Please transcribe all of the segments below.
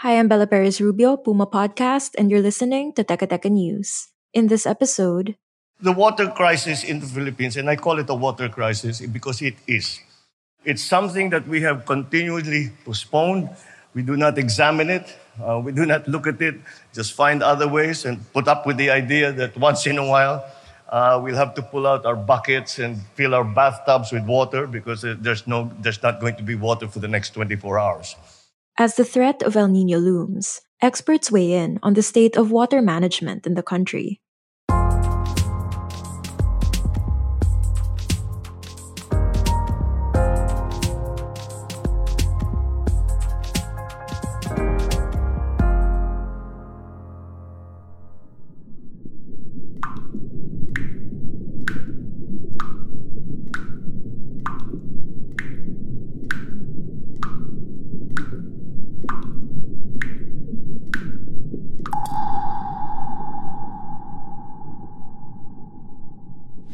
Hi, I'm Bella Perez Rubio, Puma Podcast, and you're listening to Teka News. In this episode, the water crisis in the Philippines, and I call it a water crisis because it is. It's something that we have continually postponed. We do not examine it. Uh, we do not look at it. Just find other ways and put up with the idea that once in a while uh, we'll have to pull out our buckets and fill our bathtubs with water because uh, there's no, there's not going to be water for the next 24 hours. As the threat of El Nino looms, experts weigh in on the state of water management in the country.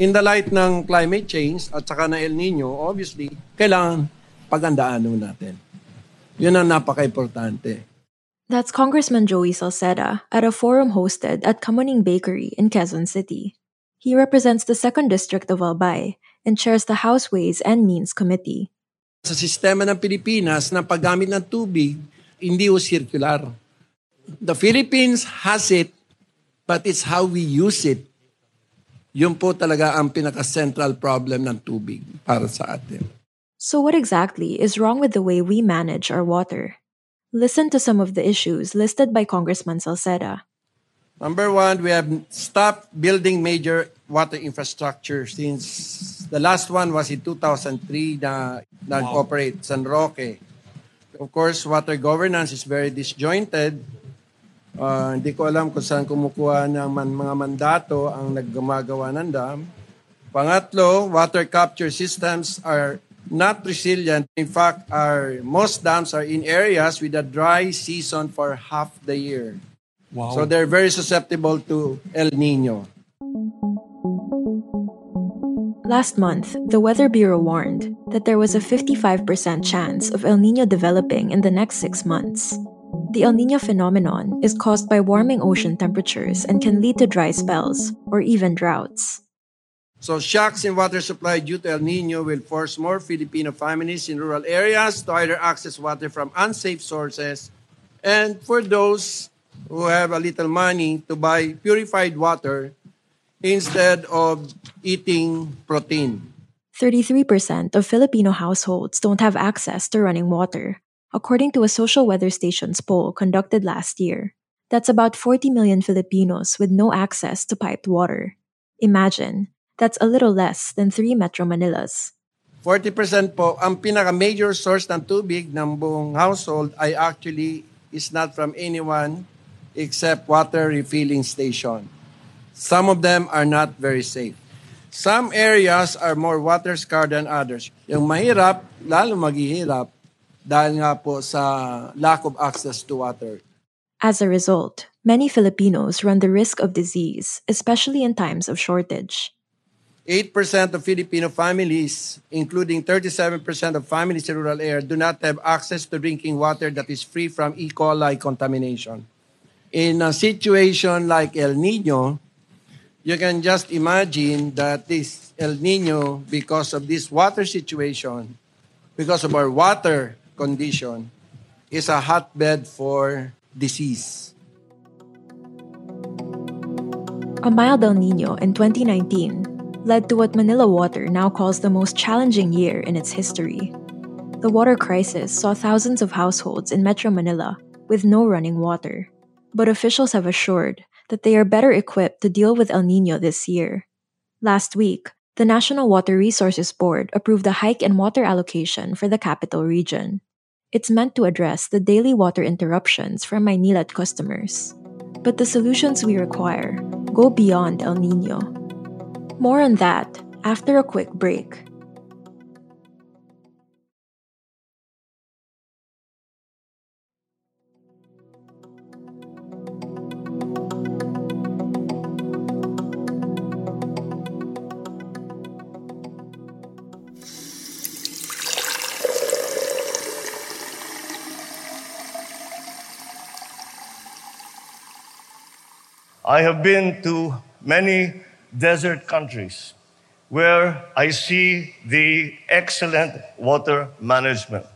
In the light ng climate change at saka na El Nino, obviously, kailangan pagandaan nun natin. Yun ang napaka-importante. That's Congressman Joey Salceda at a forum hosted at Kamuning Bakery in Quezon City. He represents the 2nd District of Albay and chairs the House Ways and Means Committee. Sa sistema ng Pilipinas, ng paggamit ng tubig, hindi o circular. The Philippines has it, but it's how we use it yun po talaga ang pinaka-central problem ng tubig para sa atin. So, what exactly is wrong with the way we manage our water? Listen to some of the issues listed by Congressman Salceda. Number one, we have stopped building major water infrastructure since the last one was in 2003 na nag-operate San Roque. Of course, water governance is very disjointed Uh, hindi ko alam kung saan kumukuha ng man, mga mandato ang naggumagawa ng dam. Pangatlo, water capture systems are not resilient. In fact, our most dams are in areas with a dry season for half the year. Wow. So they're very susceptible to El Nino. Last month, the Weather Bureau warned that there was a 55% chance of El Nino developing in the next six months. The El Nino phenomenon is caused by warming ocean temperatures and can lead to dry spells or even droughts. So, shocks in water supply due to El Nino will force more Filipino families in rural areas to either access water from unsafe sources, and for those who have a little money to buy purified water instead of eating protein. 33% of Filipino households don't have access to running water, according to a social weather station's poll conducted last year. That's about 40 million Filipinos with no access to piped water. Imagine, that's a little less than three Metro Manilas. 40% po, ang pinaka-major source ng tubig ng buong household ay actually is not from anyone except water refilling station. Some of them are not very safe. Some areas are more water scarred than others. Yung mahirap, lalo maghihirap, dahil nga po sa lack of access to water. As a result, many Filipinos run the risk of disease, especially in times of shortage. 8% of Filipino families, including 37% of families in rural areas, do not have access to drinking water that is free from E. coli contamination. In a situation like El Nino, you can just imagine that this El Nino, because of this water situation, because of our water condition is a hotbed for disease. A mild El Nino in 2019 led to what Manila Water now calls the most challenging year in its history. The water crisis saw thousands of households in Metro Manila with no running water. But officials have assured that they are better equipped to deal with El Nino this year. Last week, the National Water Resources Board approved a hike in water allocation for the capital region. It's meant to address the daily water interruptions from Maynilad customers. But the solutions we require go beyond El Nino. More on that after a quick break. I have been to many desert countries where I see the excellent water management.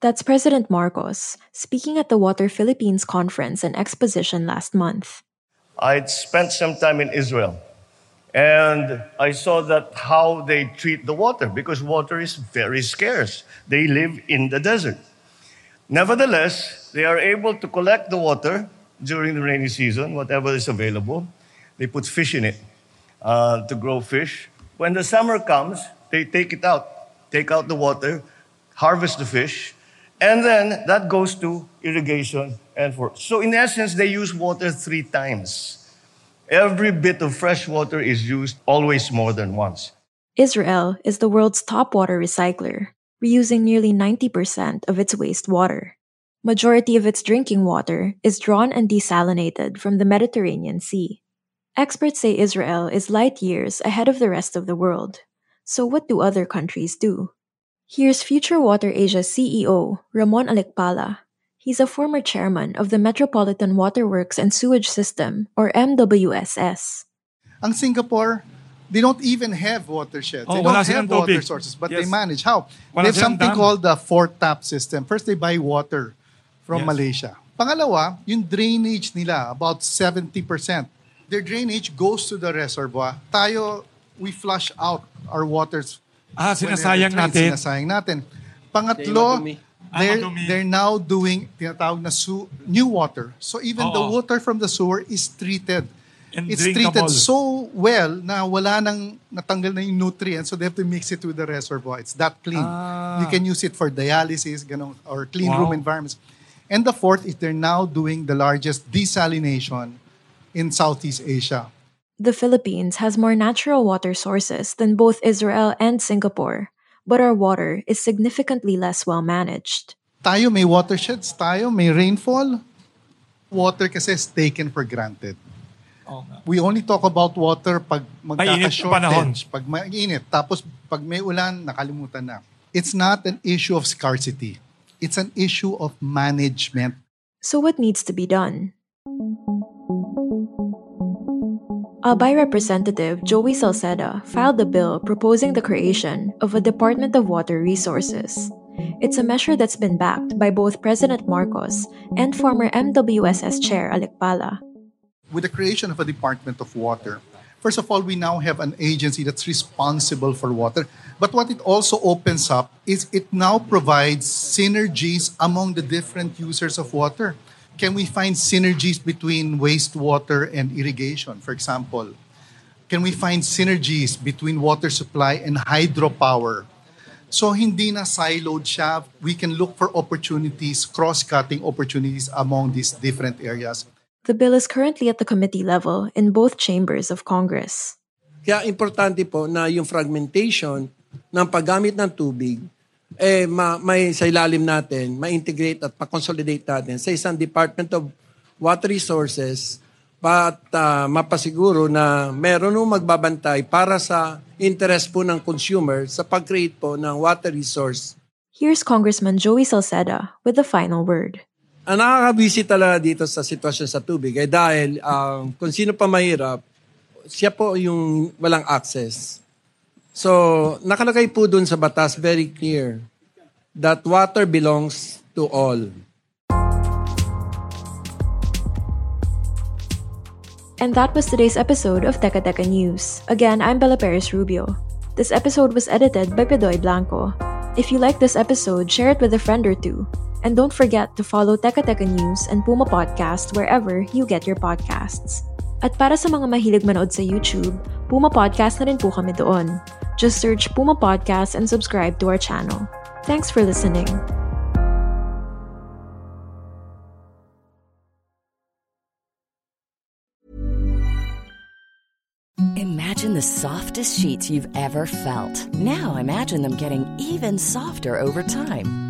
That's President Marcos speaking at the Water Philippines conference and exposition last month. I spent some time in Israel and I saw that how they treat the water because water is very scarce. They live in the desert. Nevertheless, they are able to collect the water during the rainy season, whatever is available. They put fish in it uh, to grow fish. When the summer comes, they take it out, take out the water, harvest the fish, and then that goes to irrigation and for. So, in essence, they use water three times. Every bit of fresh water is used always more than once. Israel is the world's top water recycler, reusing nearly 90% of its wastewater. Majority of its drinking water is drawn and desalinated from the Mediterranean Sea. Experts say Israel is light years ahead of the rest of the world. So what do other countries do? Here's Future Water Asia CEO Ramon Alikpala. He's a former chairman of the Metropolitan Waterworks and Sewage System, or MWSS. Ang Singapore, they don't even have watersheds. Oh, they don't have water tubig. sources, but Yes. they manage. How? Wala they have something dam. called the four-tap system. First, they buy water from Yes. Malaysia. Pangalawa, yung drainage nila, about 70%. Their drainage goes to the reservoir. Tayo, we flush out our waters. Ah, sinasayang it rains. natin. Sinasayang natin. Pangatlo. Ah, they're, they're now doing tinatawag na su- new water. So even the Oo. water from the sewer is treated. And it's drinkable. treated so well na wala nang natanggal na yung nutrients so they have to mix it with the reservoir. It's that clean. Ah. You can use it for dialysis ganun, or clean room Wow. environments. And the fourth is they're now doing the largest desalination in Southeast Asia. The Philippines has more natural water sources than both Israel and Singapore, but our water is significantly less well managed. Tayo may watersheds, tayo may rainfall. Water kasi is taken for granted. We only talk about water pag magkaka-shortage, pag mainit, tapos pag may ulan, nakalimutan na. It's not an issue of scarcity. It's an issue of management. So, what needs to be done? Albay Representative Joey Salceda filed a bill proposing the creation of a Department of Water Resources. It's a measure that's been backed by both President Marcos and former MWSS Chair Alikpala. With the creation of a Department of Water, first of all, we now have an agency that's responsible for water. But what it also opens up is it now provides synergies among the different users of water. Can we find synergies between wastewater and irrigation, for example? Can we find synergies between water supply and hydropower? So hindi na siloed siya. We can look for opportunities, cross-cutting opportunities among these different areas. The bill is currently at the committee level in both chambers of Congress. Kaya importante po na yung fragmentation ng paggamit ng tubig, eh, ma, may sa ilalim natin, ma-integrate at pa-consolidate natin sa isang Department of Water Resources at ah, mapasiguro na meron nung magbabantay para sa interest po ng consumer sa pag-create po ng water resource Here's Congressman Joey Salceda with the final word. Ang nakakabisi talaga dito sa sitwasyon sa tubig ay dahil um, kung sino pa mahirap, siya po yung walang access. So, nakalagay po dun sa batas very clear that water belongs to all. And that was today's episode of Teka Teka News. Again, I'm Bella Perez Rubio. This episode was edited by Pedoy Blanco. If you like this episode, share it with a friend or two. And don't forget to follow Teka Teka News and Puma Podcast wherever you get your podcasts. At para sa mga mahilig manood sa YouTube, Puma Podcast na rin po kami doon. Just search Puma Podcast and subscribe to our channel. Thanks for listening. Imagine the softest sheets you've ever felt. Now imagine them getting even softer over time.